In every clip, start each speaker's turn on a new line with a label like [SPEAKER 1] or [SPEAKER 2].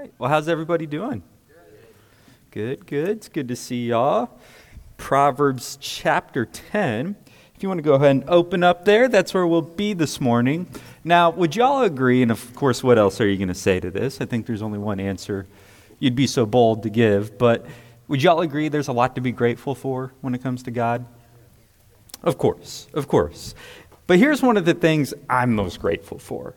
[SPEAKER 1] right. Well, how's everybody doing? Good, good. It's good to see y'all. Proverbs chapter 10. If you want to go ahead and open up there, that's where we'll be this morning. Now, would y'all agree, and of course, what else are you going to say to this? I think there's only one answer you'd be so bold to give, but would y'all agree there's a lot to be grateful for when it comes to God? Of course, of course. But here's one of the things I'm most grateful for.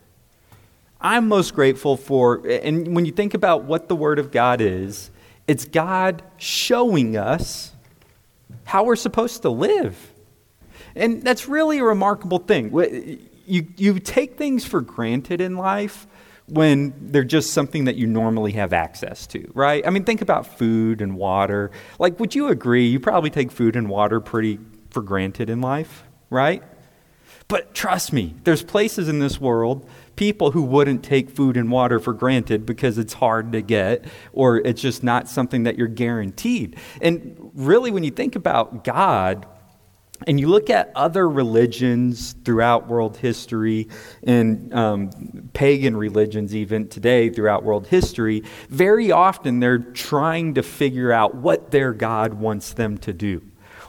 [SPEAKER 1] I'm most grateful for, and when you think about what the Word of God is, it's God showing us how we're supposed to live. And that's really a remarkable thing. You, you take things for granted in life when they're just something that you normally have access to, right? I mean, think about food and water. Like, would you agree? You probably take food and water pretty for granted in life, right? But trust me, there's places in this world people who wouldn't take food and water for granted because it's hard to get or it's just not something that you're guaranteed. And really, when you think about God, and you look at other religions throughout world history and um, pagan religions, even today throughout world history, very often they're trying to figure out what their God wants them to do.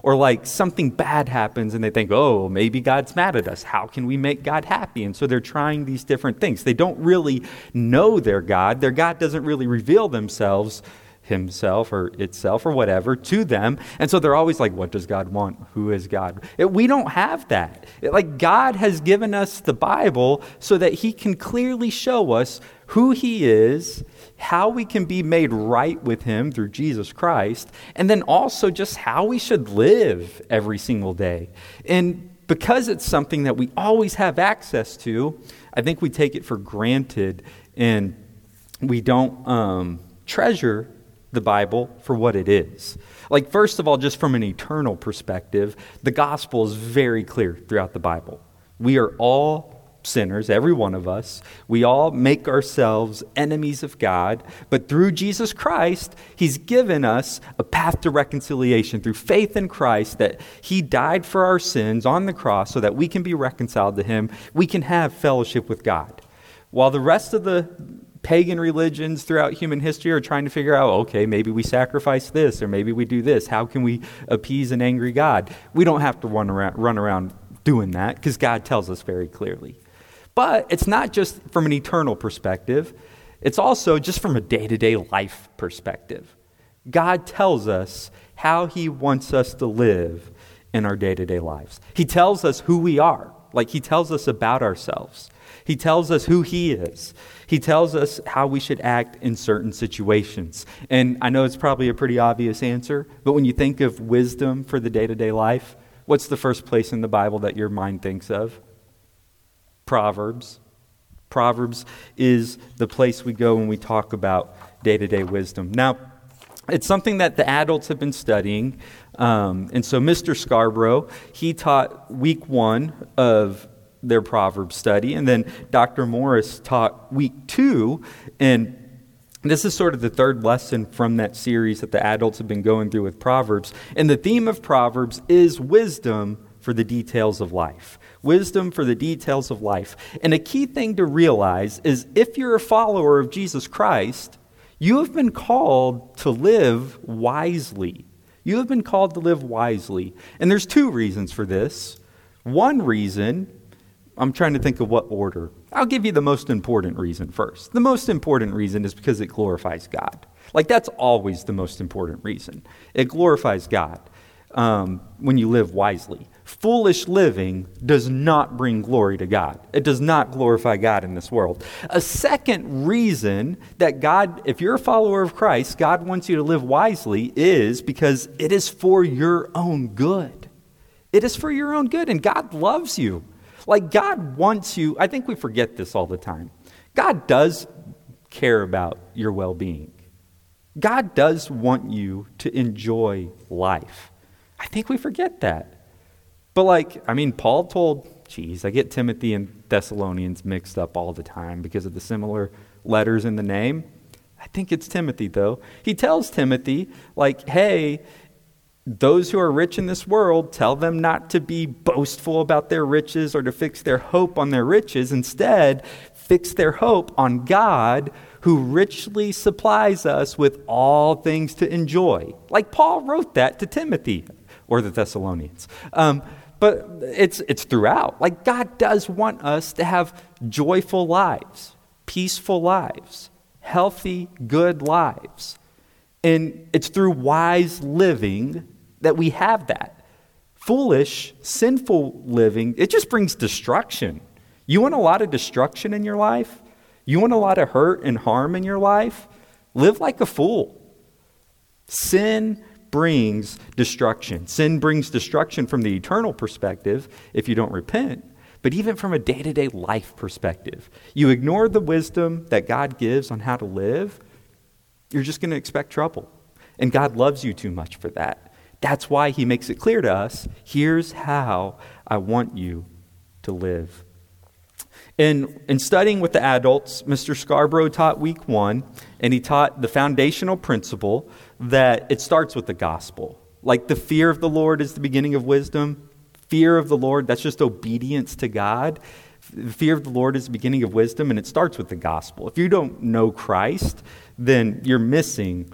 [SPEAKER 1] Or like something bad happens and they think, oh, maybe God's mad at us. How can we make God happy? And so they're trying these different things. They don't really know their God. Their God doesn't really reveal themselves himself or itself or whatever to them. And so they're always like, what does God want? Who is God? It, we don't have that. It, like, God has given us the Bible so that he can clearly show us who he is how we can be made right with Him through Jesus Christ, and then also just how we should live every single day. And because it's something that we always have access to, I think we take it for granted and we don't um, treasure the Bible for what it is. Like, first of all, just from an eternal perspective, the gospel is very clear throughout the Bible. We are all sinners, every one of us. We all make ourselves enemies of God, but through Jesus Christ, He's given us a path to reconciliation through faith in Christ that He died for our sins on the cross so that we can be reconciled to Him. We can have fellowship with God. While the rest of the pagan religions throughout human history are trying to figure out okay, maybe we sacrifice this or maybe we do this. How can we appease an angry God? We don't have to run around, run around doing that because God tells us very clearly. But it's not just from an eternal perspective, it's also just from a day to day life perspective. God tells us how He wants us to live in our day to day lives. He tells us who we are, like He tells us about ourselves. He tells us who He is. He tells us how we should act in certain situations. And I know it's probably a pretty obvious answer, but when you think of wisdom for the day to day life, what's the first place in the Bible that your mind thinks of? Proverbs. Proverbs is the place we go when we talk about day to day wisdom. Now, it's something that the adults have been studying. Um, and so, Mr. Scarborough, he taught week one of their Proverbs study, and then Dr. Morris taught week two. And this is sort of the third lesson from that series that the adults have been going through with Proverbs. And the theme of Proverbs is wisdom for the details of life wisdom for the details of life. And a key thing to realize is if you're a follower of Jesus Christ, you have been called to live wisely. You have been called to live wisely. And there's two reasons for this. One reason, I'm trying to think of what order. I'll give you the most important reason first. The most important reason is because it glorifies God. Like, that's always the most important reason. It glorifies God um, when you live wisely. Foolish living does not bring glory to God. It does not glorify God in this world. A second reason that God, if you're a follower of Christ, God wants you to live wisely is because it is for your own good. It is for your own good, and God loves you. Like God wants you, I think we forget this all the time. God does care about your well being, God does want you to enjoy life. I think we forget that. But, like, I mean, Paul told, geez, I get Timothy and Thessalonians mixed up all the time because of the similar letters in the name. I think it's Timothy, though. He tells Timothy, like, hey, those who are rich in this world, tell them not to be boastful about their riches or to fix their hope on their riches. Instead, fix their hope on God who richly supplies us with all things to enjoy. Like Paul wrote that to Timothy or the Thessalonians. Um, but it's, it's throughout. Like God does want us to have joyful lives, peaceful lives, healthy, good lives. And it's through wise living that we have that. Foolish, sinful living, it just brings destruction. You want a lot of destruction in your life? You want a lot of hurt and harm in your life? Live like a fool. Sin brings destruction. Sin brings destruction from the eternal perspective if you don't repent, but even from a day to day life perspective. You ignore the wisdom that God gives on how to live, you're just going to expect trouble. And God loves you too much for that. That's why He makes it clear to us here's how I want you to live. In, in studying with the adults, Mr. Scarborough taught week one, and he taught the foundational principle that it starts with the gospel. Like the fear of the Lord is the beginning of wisdom. Fear of the Lord, that's just obedience to God. The fear of the Lord is the beginning of wisdom, and it starts with the gospel. If you don't know Christ, then you're missing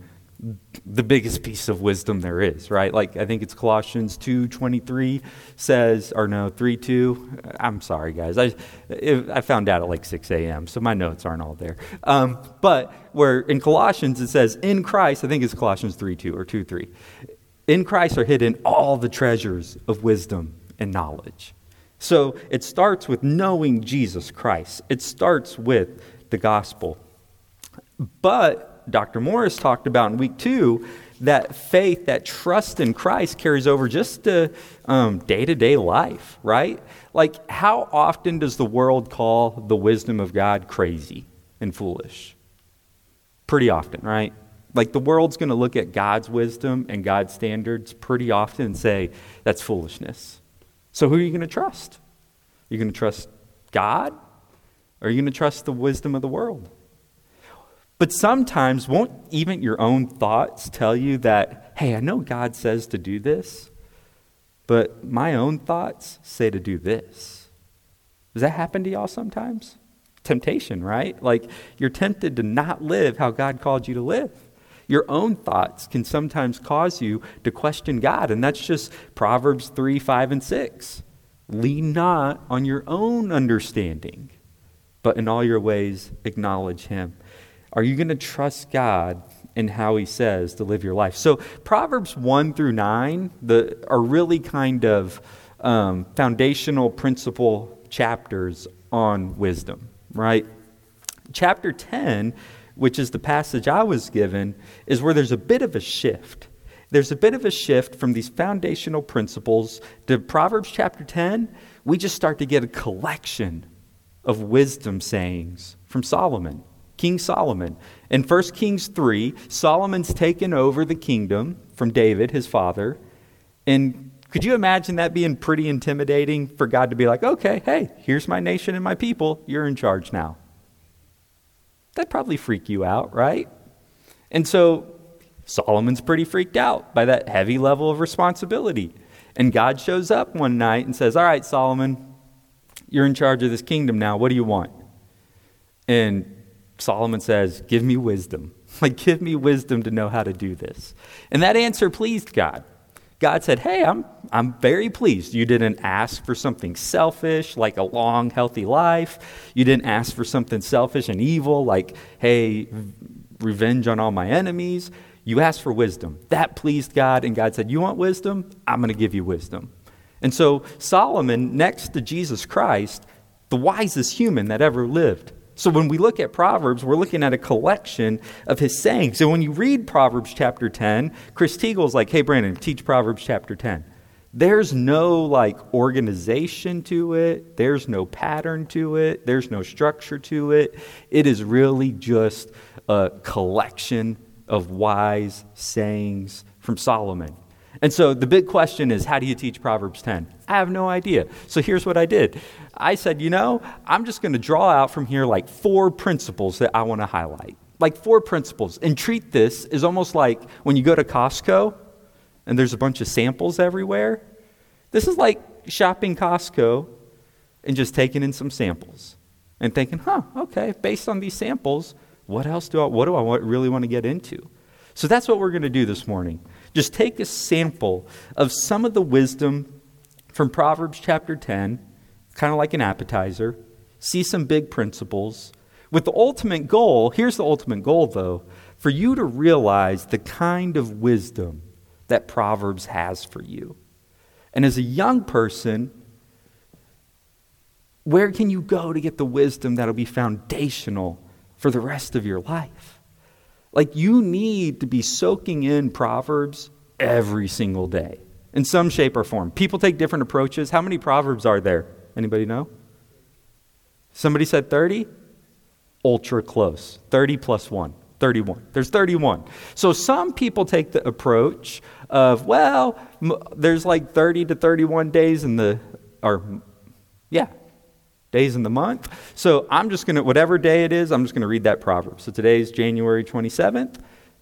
[SPEAKER 1] the biggest piece of wisdom there is, right? Like I think it's Colossians 2:23 says or no, 3:2. I'm sorry guys. I I found out at like 6 a.m. so my notes aren't all there. Um, but where in Colossians it says in Christ, I think it's Colossians 3:2 or 2:3. In Christ are hidden all the treasures of wisdom and knowledge. So it starts with knowing Jesus Christ. It starts with the gospel. But Dr. Morris talked about in week two, that faith, that trust in Christ carries over just to day to day life, right? Like, how often does the world call the wisdom of God crazy and foolish? Pretty often, right? Like, the world's going to look at God's wisdom and God's standards pretty often and say, that's foolishness. So, who are you going to trust? You going to trust God? Or are you going to trust the wisdom of the world? But sometimes, won't even your own thoughts tell you that, hey, I know God says to do this, but my own thoughts say to do this? Does that happen to y'all sometimes? Temptation, right? Like you're tempted to not live how God called you to live. Your own thoughts can sometimes cause you to question God, and that's just Proverbs 3, 5, and 6. Lean not on your own understanding, but in all your ways acknowledge Him. Are you going to trust God in how He says to live your life? So, Proverbs 1 through 9 the, are really kind of um, foundational principle chapters on wisdom, right? Chapter 10, which is the passage I was given, is where there's a bit of a shift. There's a bit of a shift from these foundational principles to Proverbs chapter 10. We just start to get a collection of wisdom sayings from Solomon. King Solomon. In 1 Kings 3, Solomon's taken over the kingdom from David, his father. And could you imagine that being pretty intimidating for God to be like, okay, hey, here's my nation and my people. You're in charge now. That'd probably freak you out, right? And so Solomon's pretty freaked out by that heavy level of responsibility. And God shows up one night and says, All right, Solomon, you're in charge of this kingdom now. What do you want? And Solomon says, Give me wisdom. Like, give me wisdom to know how to do this. And that answer pleased God. God said, Hey, I'm, I'm very pleased. You didn't ask for something selfish, like a long, healthy life. You didn't ask for something selfish and evil, like, Hey, revenge on all my enemies. You asked for wisdom. That pleased God, and God said, You want wisdom? I'm going to give you wisdom. And so, Solomon, next to Jesus Christ, the wisest human that ever lived, so when we look at Proverbs, we're looking at a collection of his sayings. So when you read Proverbs chapter 10, Chris Teagle's like, hey, Brandon, teach Proverbs chapter 10. There's no like organization to it. There's no pattern to it. There's no structure to it. It is really just a collection of wise sayings from Solomon. And so the big question is how do you teach Proverbs 10? I have no idea. So here's what I did I said, you know, I'm just going to draw out from here like four principles that I want to highlight. Like four principles. And treat this as almost like when you go to Costco and there's a bunch of samples everywhere. This is like shopping Costco and just taking in some samples and thinking, huh, okay, based on these samples, What else do I, what do I want, really want to get into? So that's what we're going to do this morning. Just take a sample of some of the wisdom from Proverbs chapter 10, kind of like an appetizer, see some big principles, with the ultimate goal here's the ultimate goal, though for you to realize the kind of wisdom that Proverbs has for you. And as a young person, where can you go to get the wisdom that'll be foundational for the rest of your life? Like, you need to be soaking in Proverbs every single day in some shape or form. People take different approaches. How many Proverbs are there? Anybody know? Somebody said 30? Ultra close. 30 plus 1. 31. There's 31. So some people take the approach of, well, m- there's like 30 to 31 days in the, or, yeah, days in the month. So I'm just going to, whatever day it is, I'm just going to read that proverb. So today's January 27th,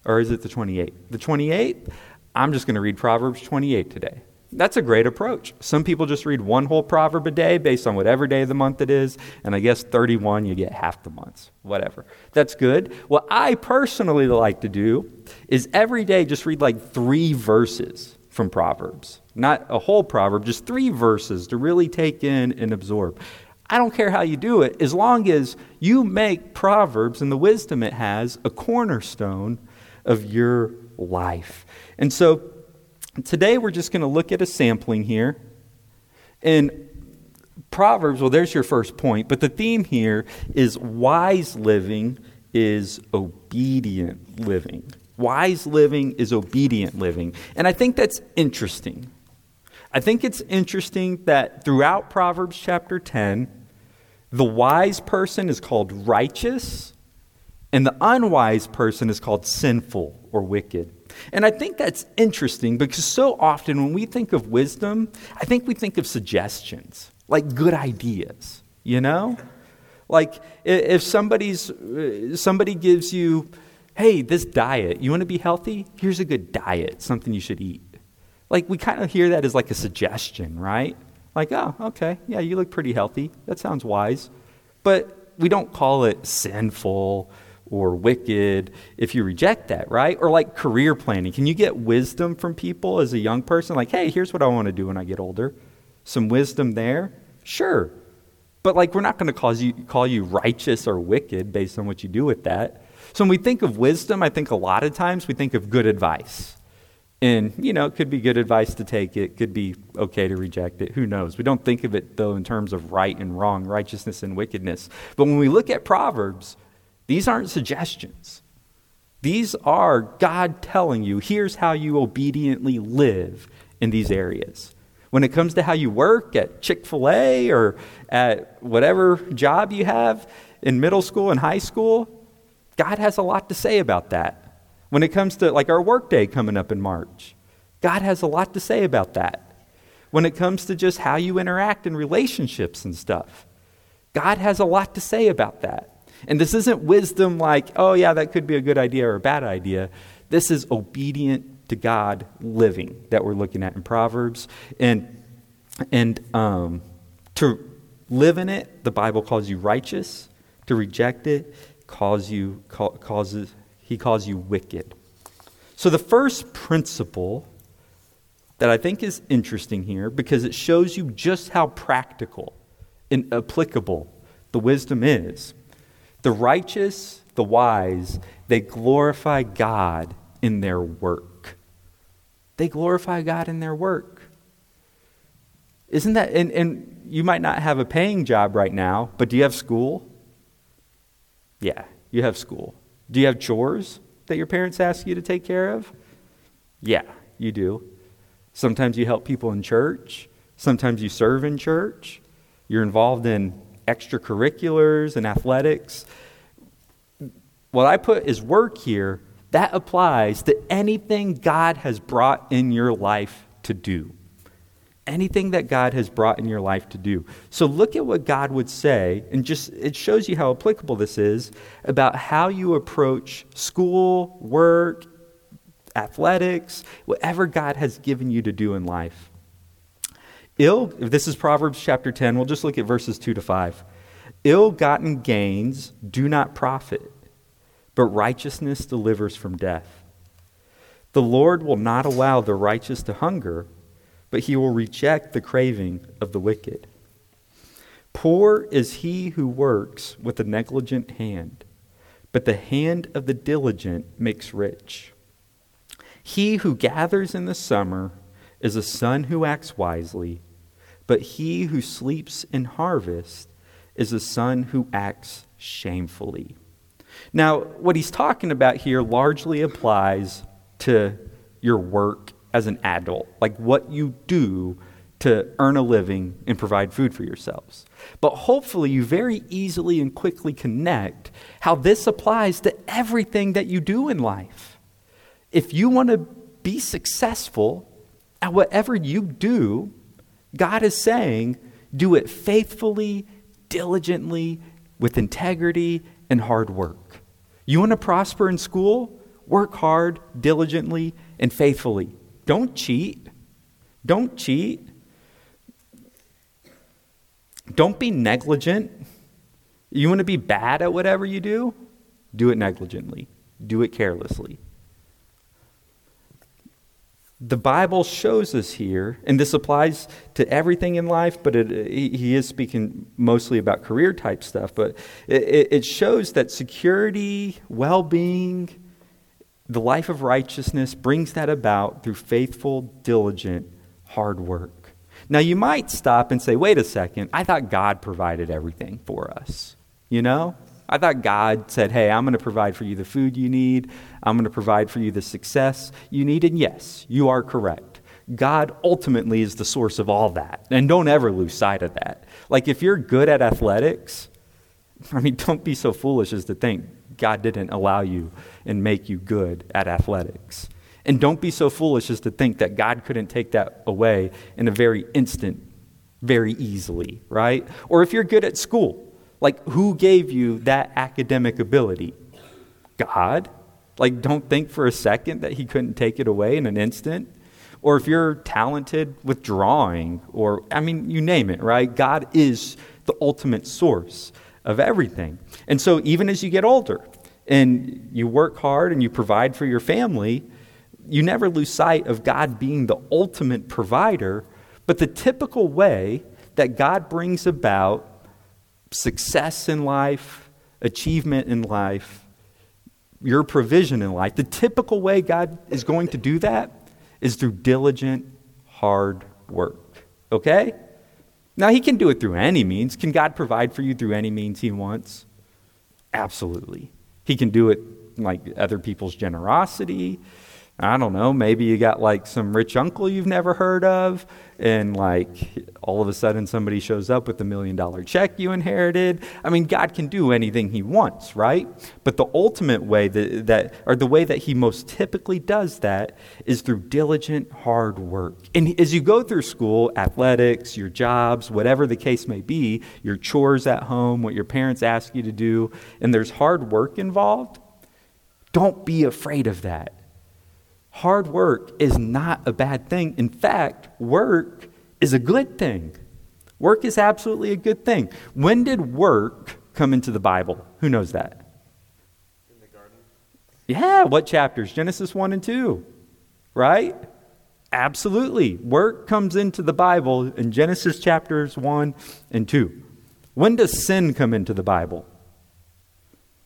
[SPEAKER 1] or is it the 28th? The 28th, I'm just going to read Proverbs 28 today. That's a great approach. Some people just read one whole proverb a day based on whatever day of the month it is, and I guess 31, you get half the months, whatever. That's good. What I personally like to do is every day just read like three verses from Proverbs. Not a whole proverb, just three verses to really take in and absorb. I don't care how you do it, as long as you make Proverbs and the wisdom it has a cornerstone of your life. And so today we're just going to look at a sampling here. And Proverbs, well, there's your first point, but the theme here is wise living is obedient living. Wise living is obedient living. And I think that's interesting. I think it's interesting that throughout Proverbs chapter 10, the wise person is called righteous, and the unwise person is called sinful or wicked. And I think that's interesting because so often when we think of wisdom, I think we think of suggestions, like good ideas, you know? Like if somebody's, uh, somebody gives you, hey, this diet, you want to be healthy? Here's a good diet, something you should eat. Like we kind of hear that as like a suggestion, right? Like, oh, okay, yeah, you look pretty healthy. That sounds wise. But we don't call it sinful or wicked if you reject that, right? Or like career planning. Can you get wisdom from people as a young person? Like, hey, here's what I want to do when I get older. Some wisdom there? Sure. But like, we're not going to you, call you righteous or wicked based on what you do with that. So when we think of wisdom, I think a lot of times we think of good advice. And, you know, it could be good advice to take it, could be okay to reject it. Who knows? We don't think of it, though, in terms of right and wrong, righteousness and wickedness. But when we look at Proverbs, these aren't suggestions. These are God telling you, here's how you obediently live in these areas. When it comes to how you work at Chick fil A or at whatever job you have in middle school and high school, God has a lot to say about that. When it comes to like our workday coming up in March, God has a lot to say about that. When it comes to just how you interact in relationships and stuff, God has a lot to say about that. And this isn't wisdom like, oh, yeah, that could be a good idea or a bad idea. This is obedient to God living that we're looking at in Proverbs. And, and um, to live in it, the Bible calls you righteous. To reject it, calls you, causes, he calls you wicked. So the first principle that I think is interesting here because it shows you just how practical and applicable the wisdom is the righteous, the wise, they glorify God in their work. They glorify God in their work. Isn't that, and, and you might not have a paying job right now, but do you have school? Yeah, you have school. Do you have chores that your parents ask you to take care of? Yeah, you do. Sometimes you help people in church. Sometimes you serve in church. You're involved in extracurriculars and athletics. What I put is work here, that applies to anything God has brought in your life to do. Anything that God has brought in your life to do. So look at what God would say, and just it shows you how applicable this is about how you approach school, work, athletics, whatever God has given you to do in life. Ill, this is Proverbs chapter 10, we'll just look at verses 2 to 5. Ill gotten gains do not profit, but righteousness delivers from death. The Lord will not allow the righteous to hunger, but he will reject the craving of the wicked. Poor is he who works with a negligent hand, but the hand of the diligent makes rich. He who gathers in the summer is a son who acts wisely, but he who sleeps in harvest is a son who acts shamefully. Now, what he's talking about here largely applies to your work as an adult, like what you do to earn a living and provide food for yourselves. But hopefully, you very easily and quickly connect how this applies to everything that you do in life. If you want to be successful at whatever you do, God is saying, do it faithfully, diligently, with integrity, and hard work. You want to prosper in school? Work hard, diligently, and faithfully. Don't cheat. Don't cheat. Don't be negligent. You want to be bad at whatever you do? Do it negligently, do it carelessly. The Bible shows us here, and this applies to everything in life, but it, he is speaking mostly about career type stuff. But it, it shows that security, well being, the life of righteousness brings that about through faithful, diligent, hard work. Now, you might stop and say, wait a second, I thought God provided everything for us. You know? I thought God said, hey, I'm going to provide for you the food you need, I'm going to provide for you the success you need. And yes, you are correct. God ultimately is the source of all that. And don't ever lose sight of that. Like, if you're good at athletics, I mean, don't be so foolish as to think God didn't allow you and make you good at athletics. And don't be so foolish as to think that God couldn't take that away in a very instant, very easily, right? Or if you're good at school, like who gave you that academic ability? God? Like, don't think for a second that He couldn't take it away in an instant. Or if you're talented with drawing, or, I mean, you name it, right? God is the ultimate source of everything. And so, even as you get older and you work hard and you provide for your family, you never lose sight of God being the ultimate provider, but the typical way that God brings about success in life, achievement in life, your provision in life, the typical way God is going to do that is through diligent, hard work. Okay? Now, He can do it through any means. Can God provide for you through any means He wants? Absolutely. He can do it like other people's generosity. I don't know, maybe you got like some rich uncle you've never heard of, and like all of a sudden somebody shows up with a million dollar check you inherited. I mean, God can do anything He wants, right? But the ultimate way that, that or the way that He most typically does that is through diligent, hard work. And as you go through school, athletics, your jobs, whatever the case may be, your chores at home, what your parents ask you to do, and there's hard work involved, don't be afraid of that hard work is not a bad thing. In fact, work is a good thing. Work is absolutely a good thing. When did work come into the Bible? Who knows that?
[SPEAKER 2] In the garden.
[SPEAKER 1] Yeah, what chapters? Genesis 1 and 2, right? Absolutely. Work comes into the Bible in Genesis chapters 1 and 2. When does sin come into the Bible?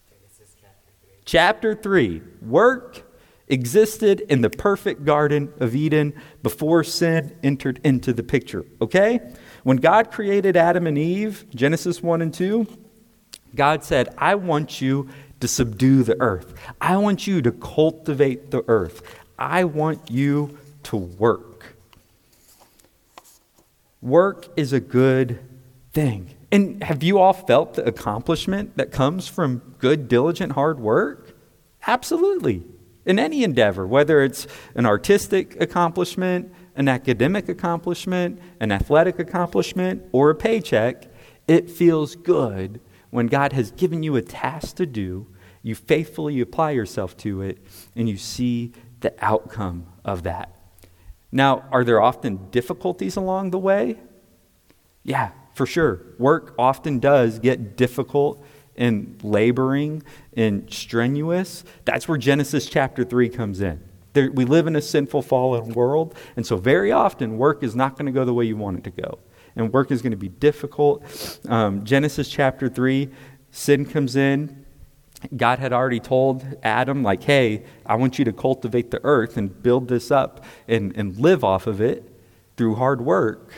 [SPEAKER 2] Genesis chapter 3.
[SPEAKER 1] Chapter 3. Work existed in the perfect Garden of Eden before sin entered into the picture. Okay? When God created Adam and Eve, Genesis 1 and 2, God said, I want you to subdue the earth. I want you to cultivate the earth. I want you to work. Work is a good thing. And have you all felt the accomplishment that comes from good, diligent, hard work? Absolutely in any endeavor, whether it's an artistic accomplishment, an academic accomplishment, an athletic accomplishment, or a paycheck, it feels good when God has given you a task to do, you faithfully apply yourself to it, and you see the outcome of that. Now, are there often difficulties along the way? Yeah, for sure. Work often does get difficult and laboring and strenuous, that's where Genesis chapter 3 comes in. There, we live in a sinful, fallen world, and so very often work is not going to go the way you want it to go. And work is going to be difficult. Um, Genesis chapter 3, sin comes in. God had already told Adam, like, hey, I want you to cultivate the earth and build this up and, and live off of it through hard work.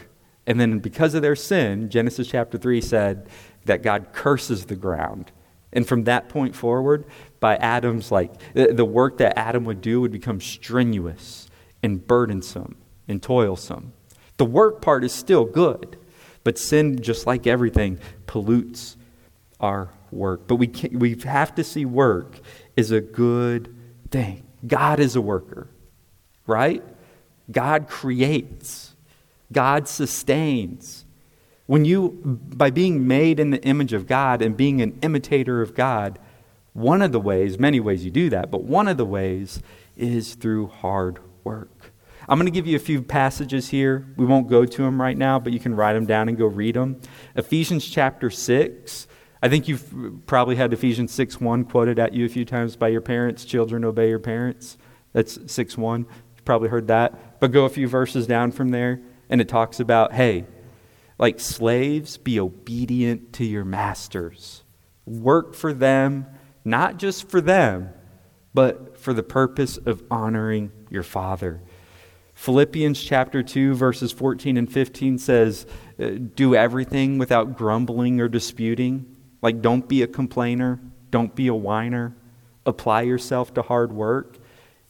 [SPEAKER 1] And then because of their sin, Genesis chapter 3 said that God curses the ground. And from that point forward, by Adam's, like, the work that Adam would do would become strenuous and burdensome and toilsome. The work part is still good, but sin, just like everything, pollutes our work. But we, we have to see work is a good thing. God is a worker, right? God creates, God sustains. When you, by being made in the image of God and being an imitator of God, one of the ways, many ways you do that, but one of the ways is through hard work. I'm going to give you a few passages here. We won't go to them right now, but you can write them down and go read them. Ephesians chapter 6. I think you've probably had Ephesians 6 1 quoted at you a few times by your parents. Children, obey your parents. That's 6 1. You've probably heard that. But go a few verses down from there, and it talks about hey, like slaves, be obedient to your masters. Work for them, not just for them, but for the purpose of honoring your Father. Philippians chapter 2, verses 14 and 15 says, uh, Do everything without grumbling or disputing. Like, don't be a complainer, don't be a whiner, apply yourself to hard work.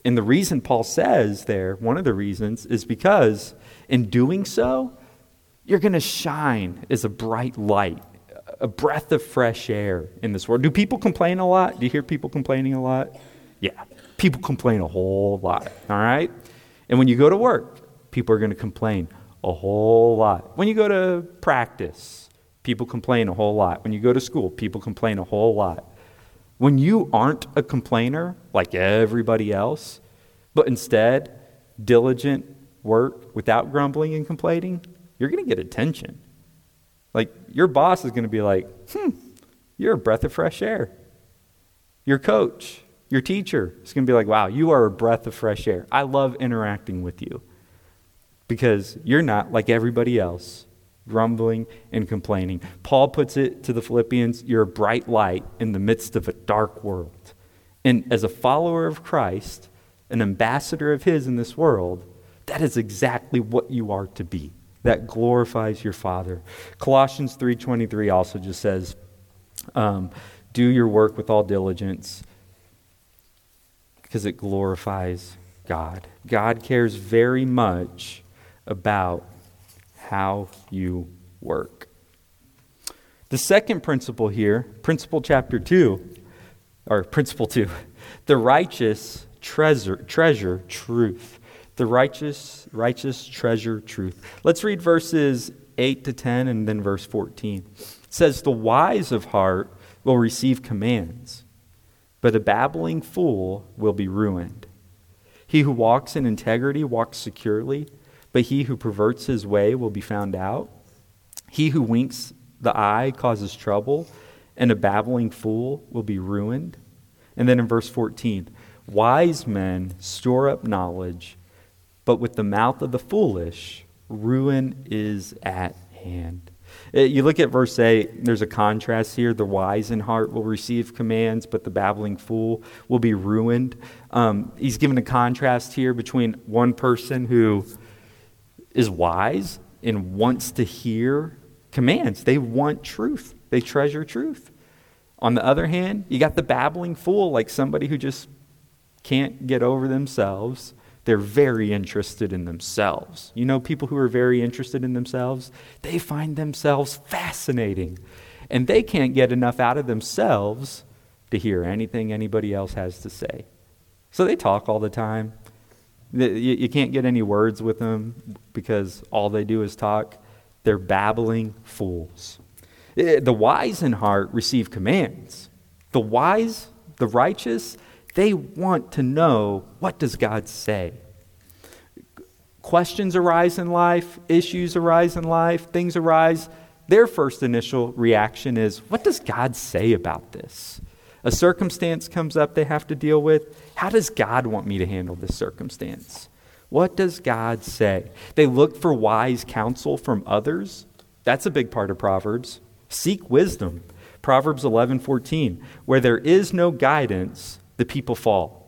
[SPEAKER 1] And the reason Paul says there, one of the reasons, is because in doing so, you're going to shine as a bright light, a breath of fresh air in this world. Do people complain a lot? Do you hear people complaining a lot? Yeah, people complain a whole lot, all right? And when you go to work, people are going to complain a whole lot. When you go to practice, people complain a whole lot. When you go to school, people complain a whole lot. When you aren't a complainer like everybody else, but instead diligent work without grumbling and complaining, you're going to get attention. Like your boss is going to be like, hmm, you're a breath of fresh air. Your coach, your teacher is going to be like, wow, you are a breath of fresh air. I love interacting with you because you're not like everybody else, grumbling and complaining. Paul puts it to the Philippians you're a bright light in the midst of a dark world. And as a follower of Christ, an ambassador of His in this world, that is exactly what you are to be. That glorifies your Father. Colossians 3.23 also just says, um, do your work with all diligence because it glorifies God. God cares very much about how you work. The second principle here, principle chapter 2, or principle 2, the righteous treasure, treasure truth. The righteous, righteous treasure truth. Let's read verses 8 to 10 and then verse 14. It says, The wise of heart will receive commands but a babbling fool will be ruined. He who walks in integrity walks securely, but he who perverts his way will be found out. He who winks the eye causes trouble, and a babbling fool will be ruined. And then in verse 14, wise men store up knowledge, but with the mouth of the foolish, ruin is at hand. Uh, you look at verse 8, there's a contrast here. The wise in heart will receive commands, but the babbling fool will be ruined. Um, he's given a contrast here between one person who is wise and wants to hear commands. They want truth, they treasure truth. On the other hand, you got the babbling fool, like somebody who just can't get over themselves they're very interested in themselves. You know, people who are very interested in themselves, they find themselves fascinating. And they can't get enough out of themselves to hear anything anybody else has to say. So they talk all the time. You can't get any words with them because all they do is talk. They're babbling fools. Eh, the wise in heart receive commands. The wise, the righteous, they want to know what does God say? Questions arise in life, issues arise in life, things arise. their first initial reaction is, What does God say about this? A circumstance comes up they have to deal with. How does God want me to handle this circumstance? What does God say? They look for wise counsel from others. That's a big part of Proverbs. Seek wisdom. Proverbs 11:14, where there is no guidance, the people fall.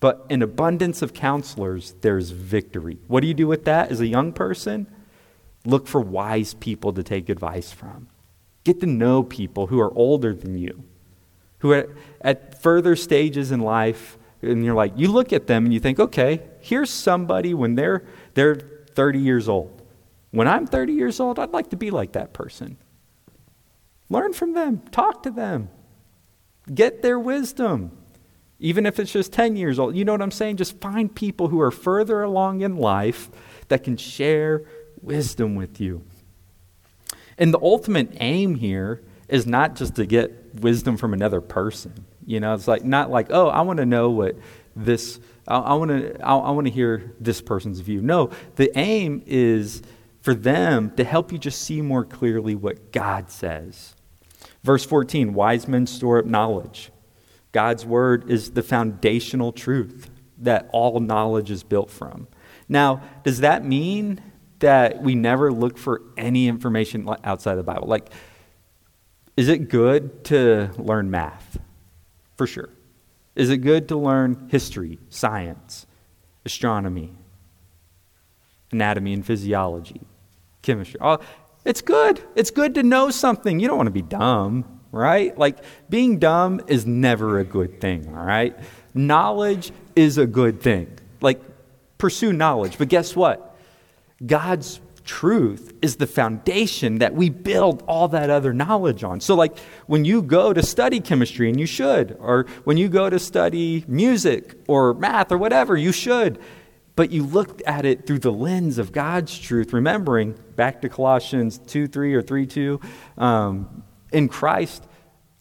[SPEAKER 1] But in abundance of counselors, there's victory. What do you do with that as a young person? Look for wise people to take advice from. Get to know people who are older than you, who are at further stages in life, and you're like, you look at them and you think, okay, here's somebody when they're, they're 30 years old. When I'm 30 years old, I'd like to be like that person. Learn from them, talk to them, get their wisdom. Even if it's just 10 years old, you know what I'm saying? Just find people who are further along in life that can share wisdom with you. And the ultimate aim here is not just to get wisdom from another person. You know, it's like not like, oh, I want to know what this, I, want to, I want to hear this person's view. No, the aim is for them to help you just see more clearly what God says. Verse 14 wise men store up knowledge. God's word is the foundational truth that all knowledge is built from. Now, does that mean that we never look for any information outside the Bible. Like, is it good to learn math? For sure. Is it good to learn history, science, astronomy, anatomy and physiology, chemistry? Oh, it's good. It's good to know something. You don't want to be dumb, right? Like, being dumb is never a good thing, all right? Knowledge is a good thing. Like, pursue knowledge. But guess what? God's truth is the foundation that we build all that other knowledge on. So, like when you go to study chemistry, and you should, or when you go to study music or math or whatever, you should. But you look at it through the lens of God's truth, remembering back to Colossians 2 3 or 3 2, um, in Christ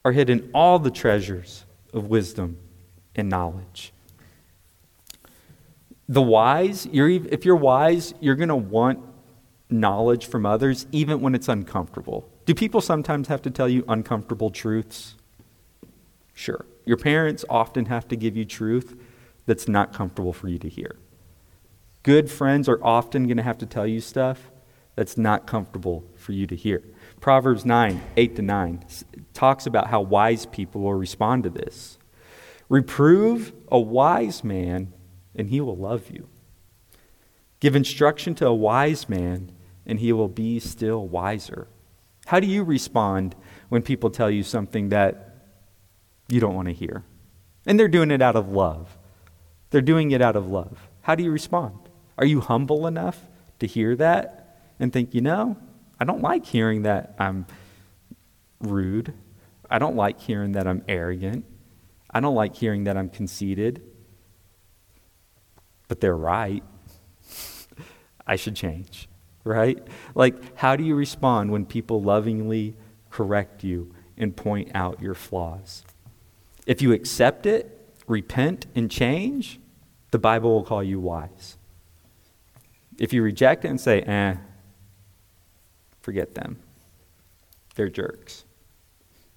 [SPEAKER 1] are hidden all the treasures of wisdom and knowledge the wise, you're, if you're wise, you're going to want knowledge from others, even when it's uncomfortable. Do people sometimes have to tell you uncomfortable truths? Sure. Your parents often have to give you truth that's not comfortable for you to hear. Good friends are often going to have to tell you stuff that's not comfortable for you to hear. Proverbs 9, 8 to 9 talks about how wise people will respond to this. Reprove a wise man and he will love you. Give instruction to a wise man, and he will be still wiser. How do you respond when people tell you something that you don't want to hear? And they're doing it out of love. They're doing it out of love. How do you respond? Are you humble enough to hear that and think, you know, I don't like hearing that I'm rude. I don't like hearing that I'm arrogant. I don't like hearing that I'm conceited but they're right. I should change, right? Like, how do you respond when people lovingly correct you and point out your flaws? If you accept it, repent, and change, the Bible will call you wise. If you reject it and say, eh, forget them, they're jerks,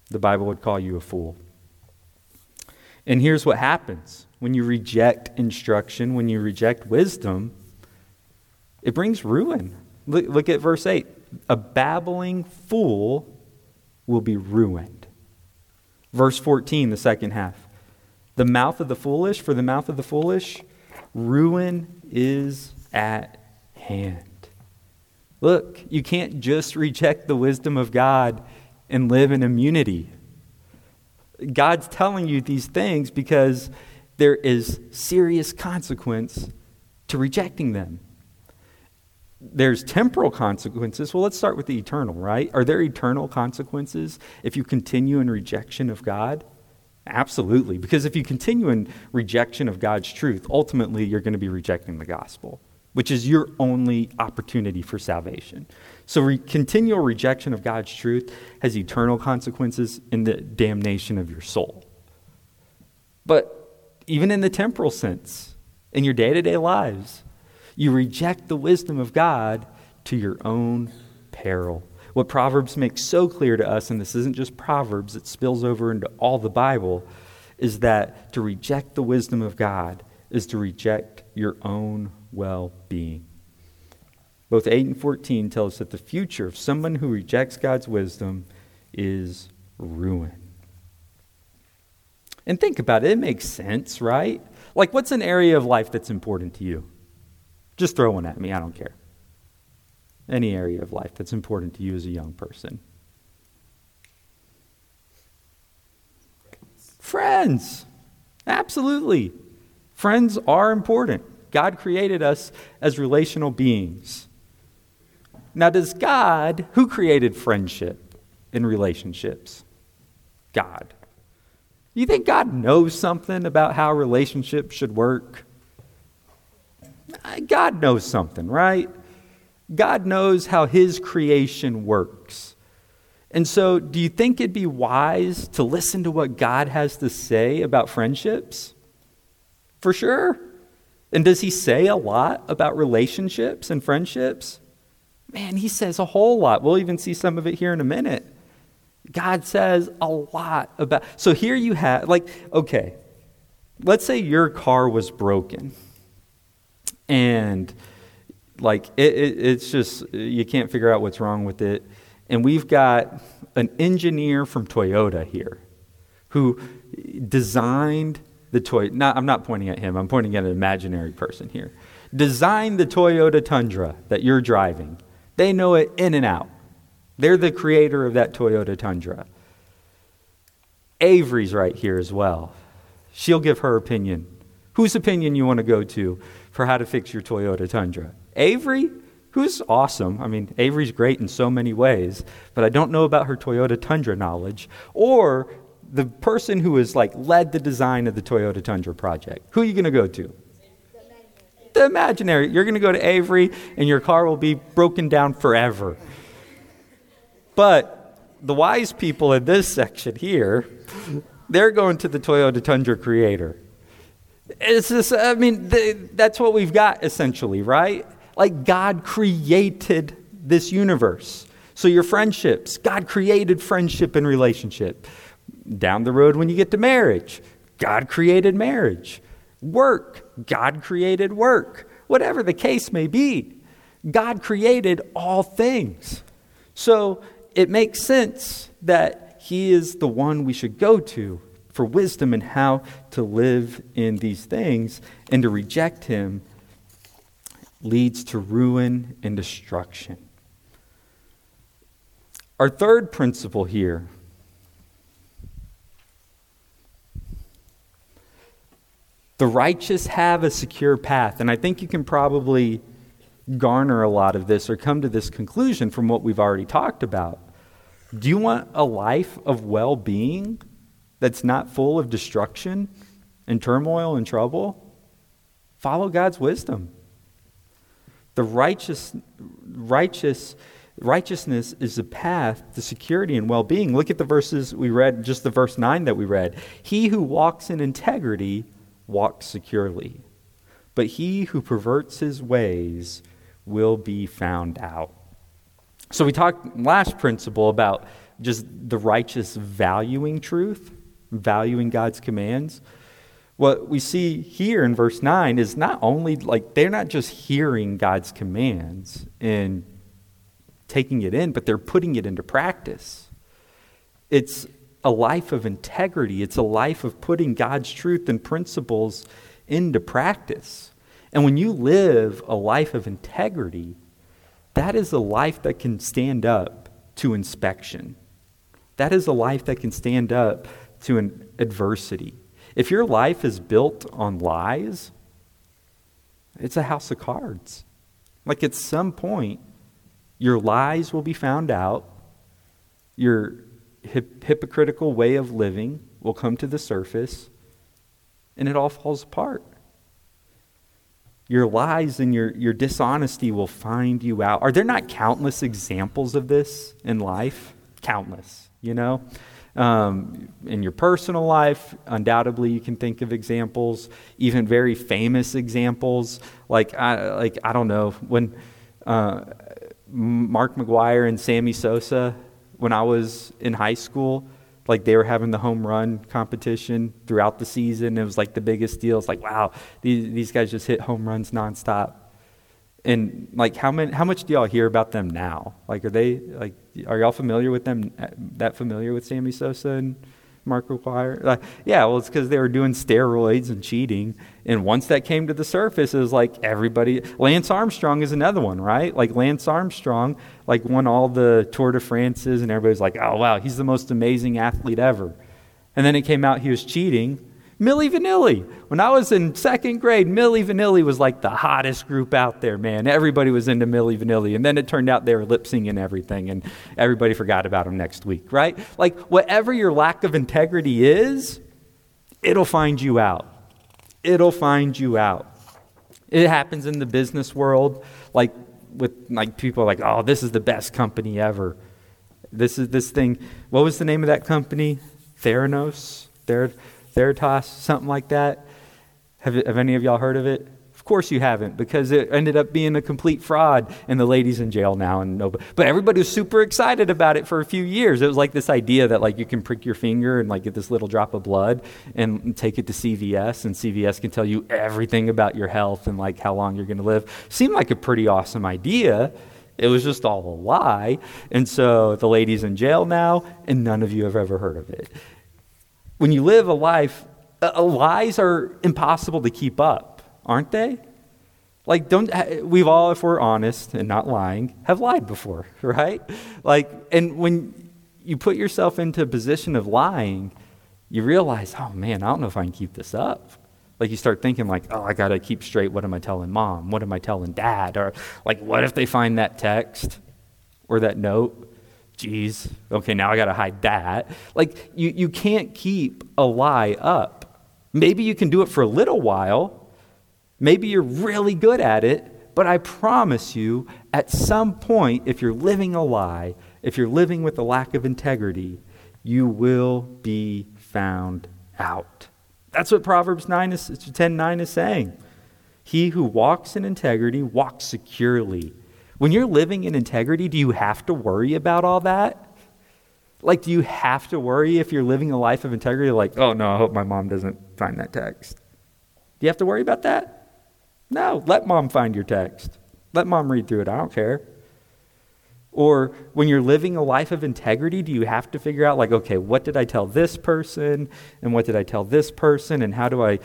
[SPEAKER 1] the Bible would call you a fool. And here's what happens when you reject instruction, when you reject wisdom, it brings ruin. Look, look at verse 8. A babbling fool will be ruined. Verse 14, the second half. The mouth of the foolish, for the mouth of the foolish, ruin is at hand. Look, you can't just reject the wisdom of God and live in immunity. God's telling you these things because there is serious consequence to rejecting them. There's temporal consequences. Well, let's start with the eternal, right? Are there eternal consequences if you continue in rejection of God? Absolutely. Because if you continue in rejection of God's truth, ultimately you're going to be rejecting the gospel, which is your only opportunity for salvation. So, re- continual rejection of God's truth has eternal consequences in the damnation of your soul. But even in the temporal sense, in your day to day lives. You reject the wisdom of God to your own peril. What Proverbs makes so clear to us, and this isn't just Proverbs, it spills over into all the Bible, is that to reject the wisdom of God is to reject your own well being. Both 8 and 14 tell us that the future of someone who rejects God's wisdom is ruin. And think about it, it makes sense, right? Like, what's an area of life that's important to you? Just throw one at me, I don't care. Any area of life that's important to you as a young person. Friends. Absolutely. Friends are important. God created us as relational beings. Now, does God, who created friendship in relationships? God. You think God knows something about how relationships should work? Uh, God knows something, right? God knows how his creation works. And so, do you think it'd be wise to listen to what God has to say about friendships? For sure. And does he say a lot about relationships and friendships? Man, he says a whole lot. We'll even see some of it here in a minute. God says a lot about. So here you have, like, okay, let's say your car was broken and, like, it, it, it's just, you can't figure out what's wrong with it. And we've got an engineer from Toyota here who designed the toy. Not, I'm not pointing at him, I'm pointing at an imaginary person here. Design the Toyota Tundra that you're driving. They know it in and out. They're the creator of that Toyota Tundra. Avery's right here as well. She'll give her opinion. Whose opinion you want to go to for how to fix your Toyota Tundra? Avery, who's awesome. I mean, Avery's great in so many ways, but I don't know about her Toyota Tundra knowledge. Or the person who has like led the design of the Toyota Tundra project. Who are you going to go to? The imaginary. You're going to go to Avery, and your car will be broken down forever. But the wise people in this section here, they're going to the Toyota Tundra creator. It's just, I mean, that's what we've got essentially, right? Like God created this universe. So your friendships, God created friendship and relationship. Down the road when you get to marriage, God created marriage. Work, God created work. Whatever the case may be, God created all things. So it makes sense that He is the one we should go to for wisdom and how to live in these things, and to reject Him leads to ruin and destruction. Our third principle here the righteous have a secure path. And I think you can probably garner a lot of this or come to this conclusion from what we've already talked about. Do you want a life of well being that's not full of destruction and turmoil and trouble? Follow God's wisdom. The righteous, righteous, righteousness is the path to security and well being. Look at the verses we read, just the verse 9 that we read. He who walks in integrity walks securely, but he who perverts his ways will be found out. So we talked last principle about just the righteous valuing truth, valuing God's commands. What we see here in verse 9 is not only like they're not just hearing God's commands and taking it in, but they're putting it into practice. It's a life of integrity, it's a life of putting God's truth and principles into practice. And when you live a life of integrity, that is a life that can stand up to inspection. That is a life that can stand up to an adversity. If your life is built on lies, it's a house of cards. Like at some point, your lies will be found out, your hip- hypocritical way of living will come to the surface, and it all falls apart. Your lies and your, your dishonesty will find you out. Are there not countless examples of this in life? Countless, you know? Um, in your personal life, undoubtedly you can think of examples, even very famous examples. Like, I, like, I don't know, when uh, Mark McGwire and Sammy Sosa when I was in high school. Like they were having the home run competition throughout the season. It was like the biggest deal. It's like, wow, these, these guys just hit home runs nonstop. And like, how many, how much do y'all hear about them now? Like, are they like, are y'all familiar with them? That familiar with Sammy Sosa and Mark McGwire? Like, yeah, well, it's because they were doing steroids and cheating. And once that came to the surface, it was like everybody. Lance Armstrong is another one, right? Like Lance Armstrong, like won all the Tour de France's, and everybody's like, oh wow, he's the most amazing athlete ever. And then it came out he was cheating. Milli Vanilli. When I was in second grade, Milli Vanilli was like the hottest group out there, man. Everybody was into Milli Vanilli. And then it turned out they were lip syncing everything, and everybody forgot about them next week, right? Like, whatever your lack of integrity is, it'll find you out. It'll find you out. It happens in the business world, like with like people like, oh, this is the best company ever. This is this thing. What was the name of that company? Theranos? Ther- Theratos, something like that. Have, have any of y'all heard of it? Of course you haven't, because it ended up being a complete fraud, and the lady's in jail now. And nobody, but everybody was super excited about it for a few years. It was like this idea that like you can prick your finger and like get this little drop of blood and take it to CVS, and CVS can tell you everything about your health and like how long you're going to live. Seemed like a pretty awesome idea. It was just all a lie. And so the lady's in jail now, and none of you have ever heard of it when you live a life, uh, lies are impossible to keep up, aren't they? Like, don't, we've all, if we're honest and not lying, have lied before, right? Like, and when you put yourself into a position of lying, you realize, oh man, I don't know if I can keep this up. Like you start thinking like, oh, I got to keep straight. What am I telling mom? What am I telling dad? Or like, what if they find that text or that note? Geez, okay, now I got to hide that. Like, you, you can't keep a lie up. Maybe you can do it for a little while. Maybe you're really good at it, but I promise you, at some point, if you're living a lie, if you're living with a lack of integrity, you will be found out. That's what Proverbs 9 is, 10 9 is saying. He who walks in integrity walks securely when you're living in integrity, do you have to worry about all that? Like, do you have to worry if you're living a life of integrity? Like, oh no, I hope my mom doesn't find that text. Do you have to worry about that? No, let mom find your text. Let mom read through it. I don't care. Or when you're living a life of integrity, do you have to figure out, like, okay, what did I tell this person? And what did I tell this person? And how do I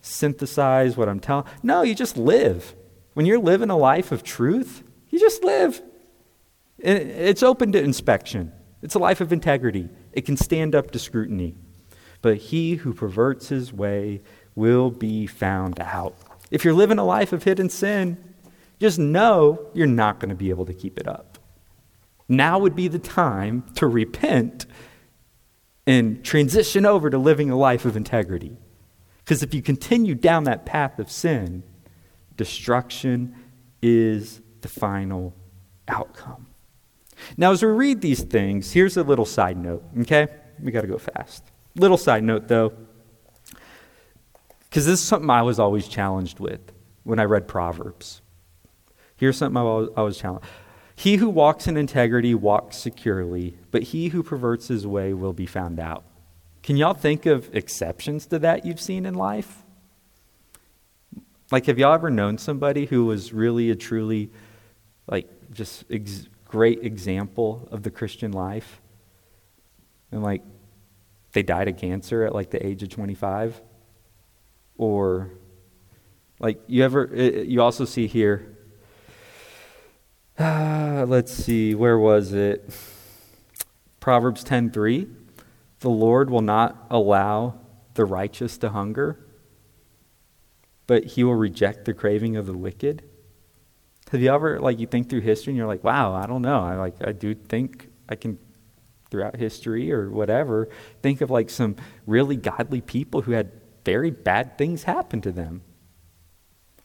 [SPEAKER 1] synthesize what I'm telling? No, you just live. When you're living a life of truth, you just live. It's open to inspection. It's a life of integrity. It can stand up to scrutiny. But he who perverts his way will be found out. If you're living a life of hidden sin, just know you're not going to be able to keep it up. Now would be the time to repent and transition over to living a life of integrity. Because if you continue down that path of sin, destruction is the final outcome. Now, as we read these things, here's a little side note, okay? We got to go fast. Little side note, though, because this is something I was always challenged with when I read Proverbs. Here's something I was, I was challenged. He who walks in integrity walks securely, but he who perverts his way will be found out. Can y'all think of exceptions to that you've seen in life? Like, have y'all ever known somebody who was really a truly like just ex- great example of the Christian life. And like they died of cancer at like the age of 25 or like you ever you also see here uh, let's see where was it? Proverbs 10.3 the lord will not allow the righteous to hunger but he will reject the craving of the wicked have you ever like you think through history and you're like, wow, I don't know. I like I do think I can throughout history or whatever think of like some really godly people who had very bad things happen to them.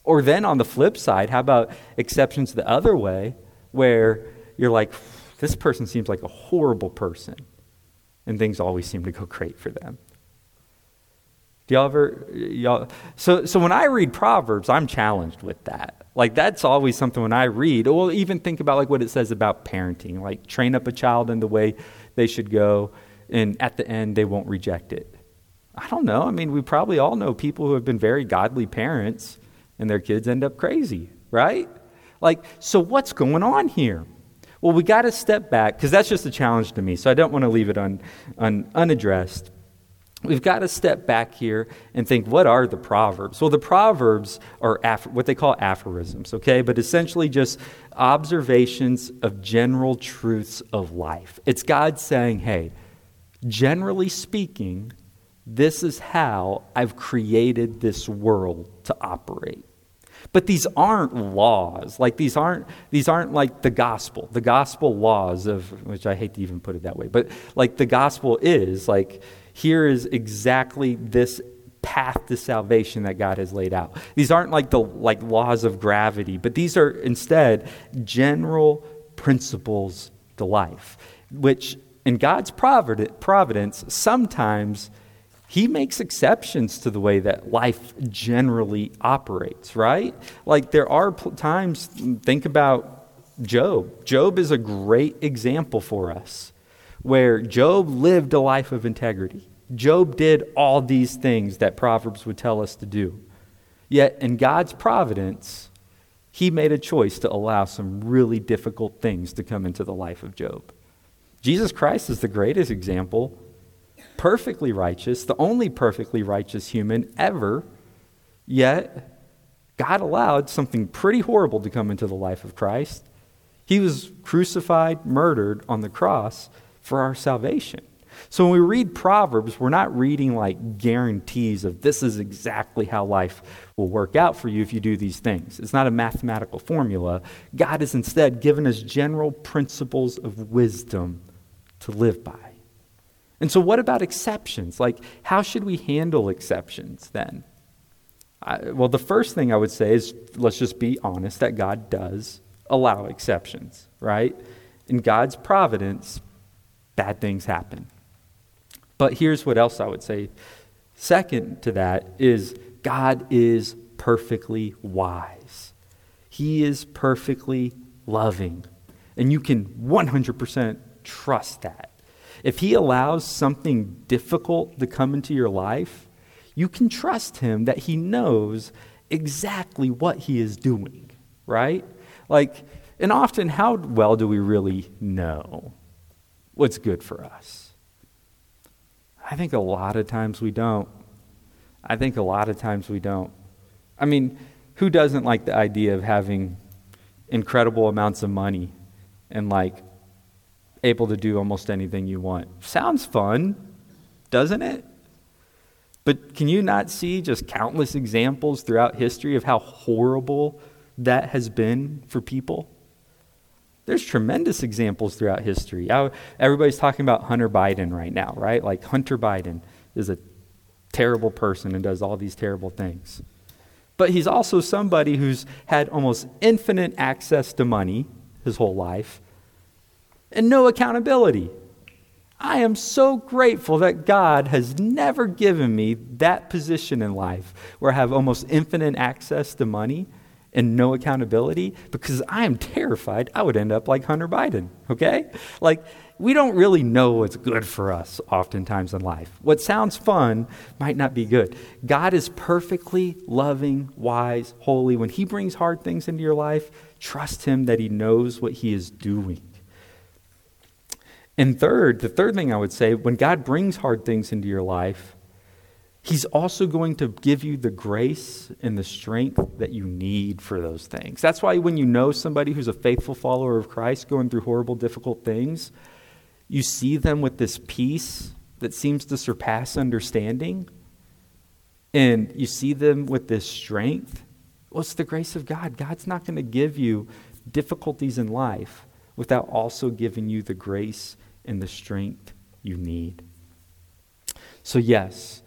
[SPEAKER 1] Or then on the flip side, how about exceptions the other way where you're like, this person seems like a horrible person and things always seem to go great for them. Do y'all ever, y'all? So, so when I read Proverbs, I'm challenged with that. Like that's always something when I read. Or even think about like what it says about parenting. Like train up a child in the way they should go, and at the end they won't reject it. I don't know. I mean, we probably all know people who have been very godly parents, and their kids end up crazy, right? Like, so what's going on here? Well, we got to step back because that's just a challenge to me. So I don't want to leave it un, un, unaddressed. We've got to step back here and think what are the Proverbs? Well, the Proverbs are what they call aphorisms, okay? But essentially just observations of general truths of life. It's God saying, hey, generally speaking, this is how I've created this world to operate. But these aren't laws. Like these aren't these aren't like the gospel. The gospel laws of which I hate to even put it that way. But like the gospel is like here is exactly this path to salvation that God has laid out. These aren't like the like laws of gravity, but these are instead general principles to life, which in God's providence sometimes he makes exceptions to the way that life generally operates, right? Like there are times, think about Job. Job is a great example for us where Job lived a life of integrity. Job did all these things that Proverbs would tell us to do. Yet, in God's providence, he made a choice to allow some really difficult things to come into the life of Job. Jesus Christ is the greatest example perfectly righteous, the only perfectly righteous human ever, yet God allowed something pretty horrible to come into the life of Christ. He was crucified, murdered on the cross for our salvation. So when we read Proverbs, we're not reading like guarantees of this is exactly how life will work out for you if you do these things. It's not a mathematical formula. God has instead given us general principles of wisdom to live by. And so, what about exceptions? Like, how should we handle exceptions then? I, well, the first thing I would say is let's just be honest that God does allow exceptions, right? In God's providence, bad things happen. But here's what else I would say. Second to that is God is perfectly wise, He is perfectly loving. And you can 100% trust that. If He allows something difficult to come into your life, you can trust Him that He knows exactly what He is doing, right? Like, and often, how well do we really know what's good for us? I think a lot of times we don't. I think a lot of times we don't. I mean, who doesn't like the idea of having incredible amounts of money and like able to do almost anything you want. Sounds fun, doesn't it? But can you not see just countless examples throughout history of how horrible that has been for people? There's tremendous examples throughout history. Everybody's talking about Hunter Biden right now, right? Like Hunter Biden is a terrible person and does all these terrible things. But he's also somebody who's had almost infinite access to money his whole life and no accountability. I am so grateful that God has never given me that position in life where I have almost infinite access to money and no accountability because I am terrified I would end up like Hunter Biden, okay? Like, we don't really know what's good for us oftentimes in life. What sounds fun might not be good. God is perfectly loving, wise, holy. When He brings hard things into your life, trust Him that He knows what He is doing. And third, the third thing I would say, when God brings hard things into your life, He's also going to give you the grace and the strength that you need for those things. That's why when you know somebody who's a faithful follower of Christ going through horrible, difficult things, you see them with this peace that seems to surpass understanding. And you see them with this strength. Well, it's the grace of God. God's not going to give you difficulties in life without also giving you the grace and the strength you need. So, yes,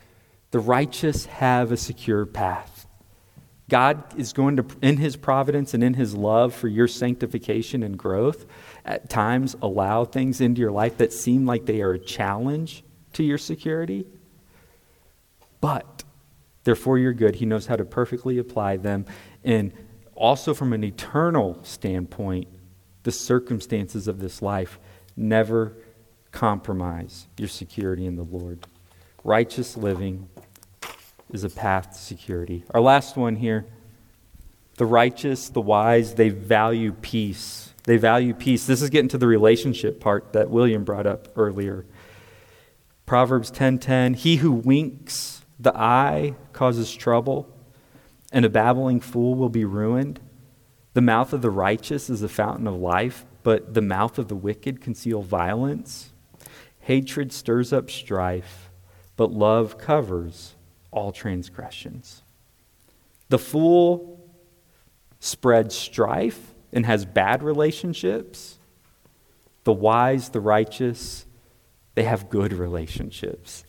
[SPEAKER 1] the righteous have a secure path. God is going to, in His providence and in His love for your sanctification and growth, at times allow things into your life that seem like they are a challenge to your security. But They're for your good. He knows how to perfectly apply them. And also, from an eternal standpoint, the circumstances of this life never compromise your security in the Lord. Righteous living is a path to security. Our last one here the righteous, the wise, they value peace. They value peace. This is getting to the relationship part that William brought up earlier. Proverbs 10:10, he who winks the eye causes trouble, and a babbling fool will be ruined. The mouth of the righteous is a fountain of life, but the mouth of the wicked conceal violence. Hatred stirs up strife, but love covers all transgressions. The fool spreads strife and has bad relationships. The wise, the righteous, they have good relationships.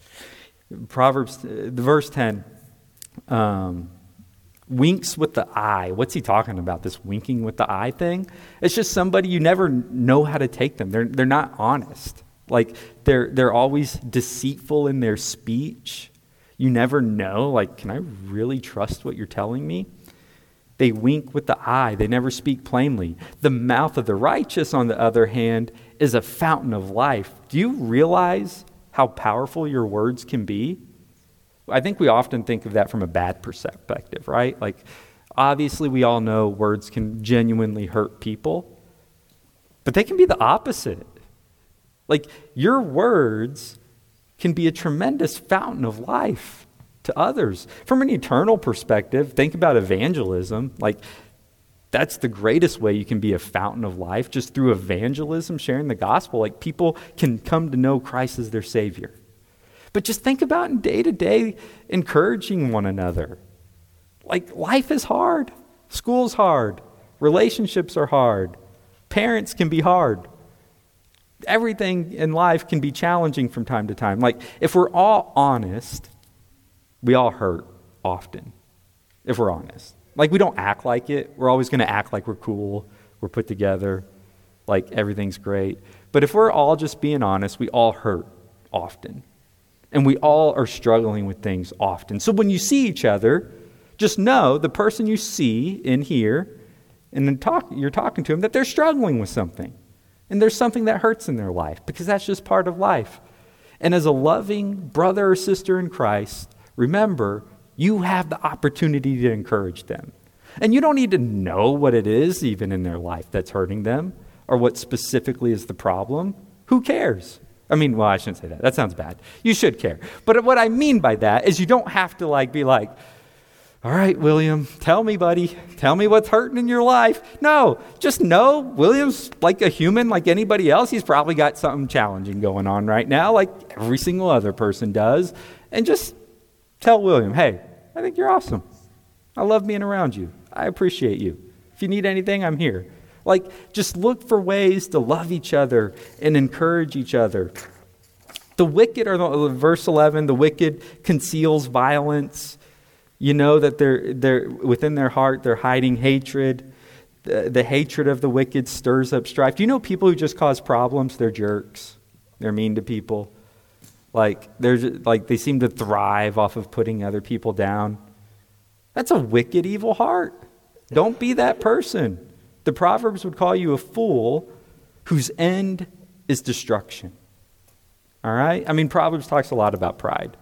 [SPEAKER 1] Proverbs, uh, verse 10, um, winks with the eye. What's he talking about? This winking with the eye thing? It's just somebody you never know how to take them. They're, they're not honest. Like, they're, they're always deceitful in their speech. You never know, like, can I really trust what you're telling me? They wink with the eye, they never speak plainly. The mouth of the righteous, on the other hand, is a fountain of life. Do you realize how powerful your words can be? I think we often think of that from a bad perspective, right? Like, obviously, we all know words can genuinely hurt people, but they can be the opposite. Like, your words can be a tremendous fountain of life to others. From an eternal perspective, think about evangelism. Like, that's the greatest way you can be a fountain of life, just through evangelism, sharing the gospel. Like, people can come to know Christ as their Savior. But just think about in day to day encouraging one another. Like, life is hard, school's hard, relationships are hard, parents can be hard everything in life can be challenging from time to time. Like, if we're all honest, we all hurt often, if we're honest. Like, we don't act like it. We're always going to act like we're cool, we're put together, like everything's great. But if we're all just being honest, we all hurt often. And we all are struggling with things often. So when you see each other, just know the person you see in here, and then talk, you're talking to them, that they're struggling with something. And there's something that hurts in their life because that's just part of life. And as a loving brother or sister in Christ, remember, you have the opportunity to encourage them. And you don't need to know what it is, even in their life, that's hurting them or what specifically is the problem. Who cares? I mean, well, I shouldn't say that. That sounds bad. You should care. But what I mean by that is you don't have to like be like, all right, William, tell me, buddy. Tell me what's hurting in your life. No, just know William's like a human, like anybody else. He's probably got something challenging going on right now, like every single other person does. And just tell William, hey, I think you're awesome. I love being around you. I appreciate you. If you need anything, I'm here. Like, just look for ways to love each other and encourage each other. The wicked are, the, verse 11, the wicked conceals violence you know that they're, they're within their heart, they're hiding hatred. The, the hatred of the wicked stirs up strife. Do you know people who just cause problems? They're jerks. They're mean to people. Like, they're just, like they seem to thrive off of putting other people down. That's a wicked, evil heart. Don't be that person. The Proverbs would call you a fool whose end is destruction. All right? I mean, Proverbs talks a lot about pride.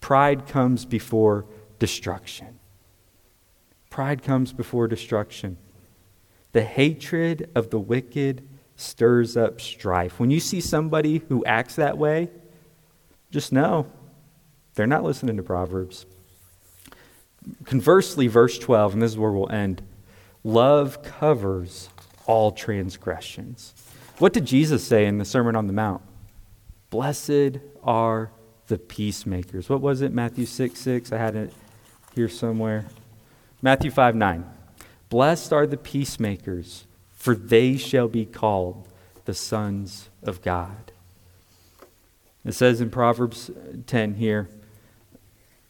[SPEAKER 1] Pride comes before destruction. Pride comes before destruction. The hatred of the wicked stirs up strife. When you see somebody who acts that way, just know they're not listening to Proverbs. Conversely, verse 12, and this is where we'll end love covers all transgressions. What did Jesus say in the Sermon on the Mount? Blessed are the peacemakers. What was it? Matthew 6 6. I had it here somewhere. Matthew 5 9. Blessed are the peacemakers, for they shall be called the sons of God. It says in Proverbs 10 here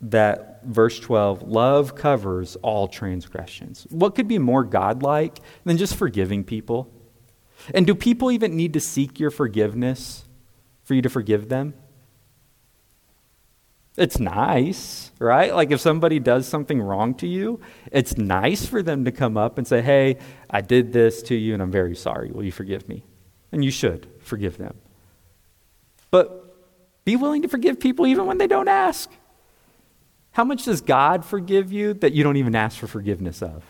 [SPEAKER 1] that verse 12 love covers all transgressions. What could be more godlike than just forgiving people? And do people even need to seek your forgiveness for you to forgive them? It's nice, right? Like if somebody does something wrong to you, it's nice for them to come up and say, Hey, I did this to you and I'm very sorry. Will you forgive me? And you should forgive them. But be willing to forgive people even when they don't ask. How much does God forgive you that you don't even ask for forgiveness of?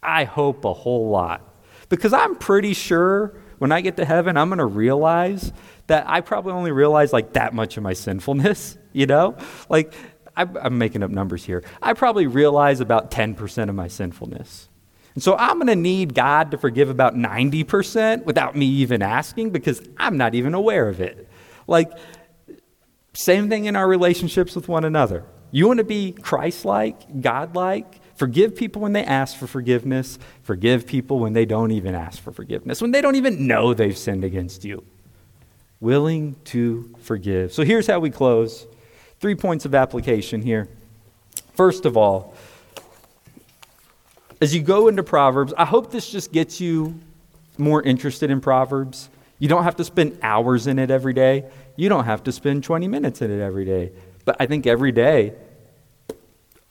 [SPEAKER 1] I hope a whole lot. Because I'm pretty sure when I get to heaven, I'm going to realize that I probably only realize like that much of my sinfulness, you know? Like, I'm making up numbers here. I probably realize about 10% of my sinfulness. And so I'm going to need God to forgive about 90% without me even asking because I'm not even aware of it. Like, same thing in our relationships with one another. You want to be Christ like, God like? Forgive people when they ask for forgiveness. Forgive people when they don't even ask for forgiveness, when they don't even know they've sinned against you willing to forgive. So here's how we close. Three points of application here. First of all, as you go into Proverbs, I hope this just gets you more interested in Proverbs. You don't have to spend hours in it every day. You don't have to spend 20 minutes in it every day. But I think every day,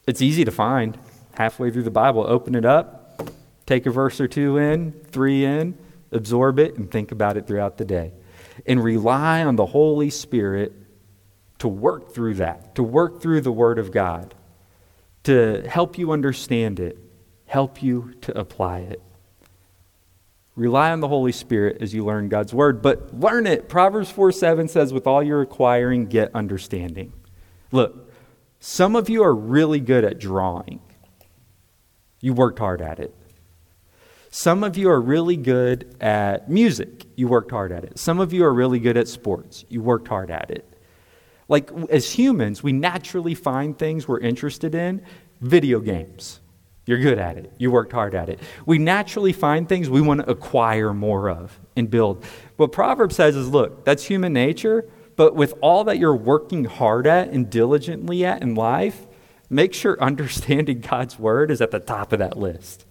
[SPEAKER 1] it's easy to find. Halfway through the Bible, open it up, take a verse or two in, three in, absorb it, and think about it throughout the day and rely on the Holy Spirit to work through that, to work through the Word of God, to help you understand it, help you to apply it. Rely on the Holy Spirit as you learn God's Word, but learn it. Proverbs 4 7 says, With all you're acquiring, get understanding. Look, some of you are really good at drawing, you worked hard at it. Some of you are really good at music. You worked hard at it. Some of you are really good at sports. You worked hard at it. Like, as humans, we naturally find things we're interested in. Video games. You're good at it. You worked hard at it. We naturally find things we want to acquire more of and build. What Proverbs says is look, that's human nature, but with all that you're working hard at and diligently at in life, make sure understanding God's word is at the top of that list.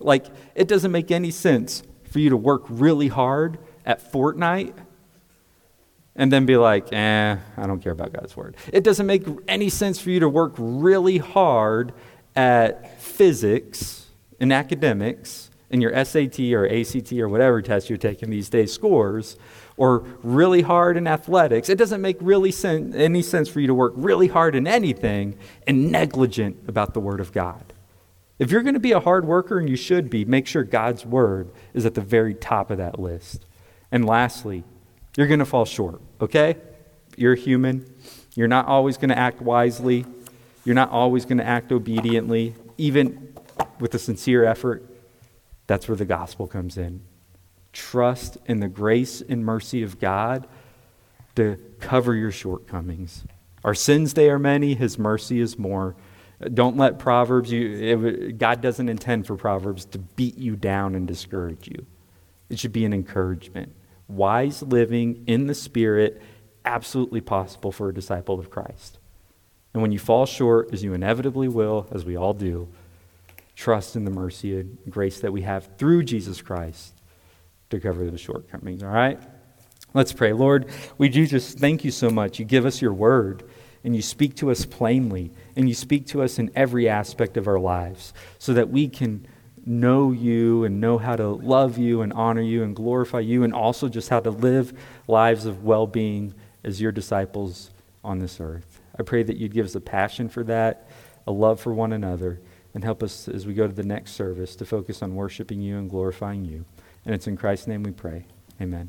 [SPEAKER 1] Like, it doesn't make any sense for you to work really hard at Fortnite and then be like, eh, I don't care about God's word. It doesn't make any sense for you to work really hard at physics and academics and your SAT or ACT or whatever test you're taking these days scores, or really hard in athletics. It doesn't make really sen- any sense for you to work really hard in anything and negligent about the Word of God. If you're going to be a hard worker, and you should be, make sure God's word is at the very top of that list. And lastly, you're going to fall short, okay? You're human. You're not always going to act wisely. You're not always going to act obediently, even with a sincere effort. That's where the gospel comes in. Trust in the grace and mercy of God to cover your shortcomings. Our sins, they are many, His mercy is more. Don't let Proverbs, you, it, God doesn't intend for Proverbs to beat you down and discourage you. It should be an encouragement. Wise living in the Spirit, absolutely possible for a disciple of Christ. And when you fall short, as you inevitably will, as we all do, trust in the mercy and grace that we have through Jesus Christ to cover the shortcomings, all right? Let's pray. Lord, we do just thank you so much. You give us your word and you speak to us plainly, and you speak to us in every aspect of our lives so that we can know you and know how to love you and honor you and glorify you, and also just how to live lives of well being as your disciples on this earth. I pray that you'd give us a passion for that, a love for one another, and help us as we go to the next service to focus on worshiping you and glorifying you. And it's in Christ's name we pray. Amen.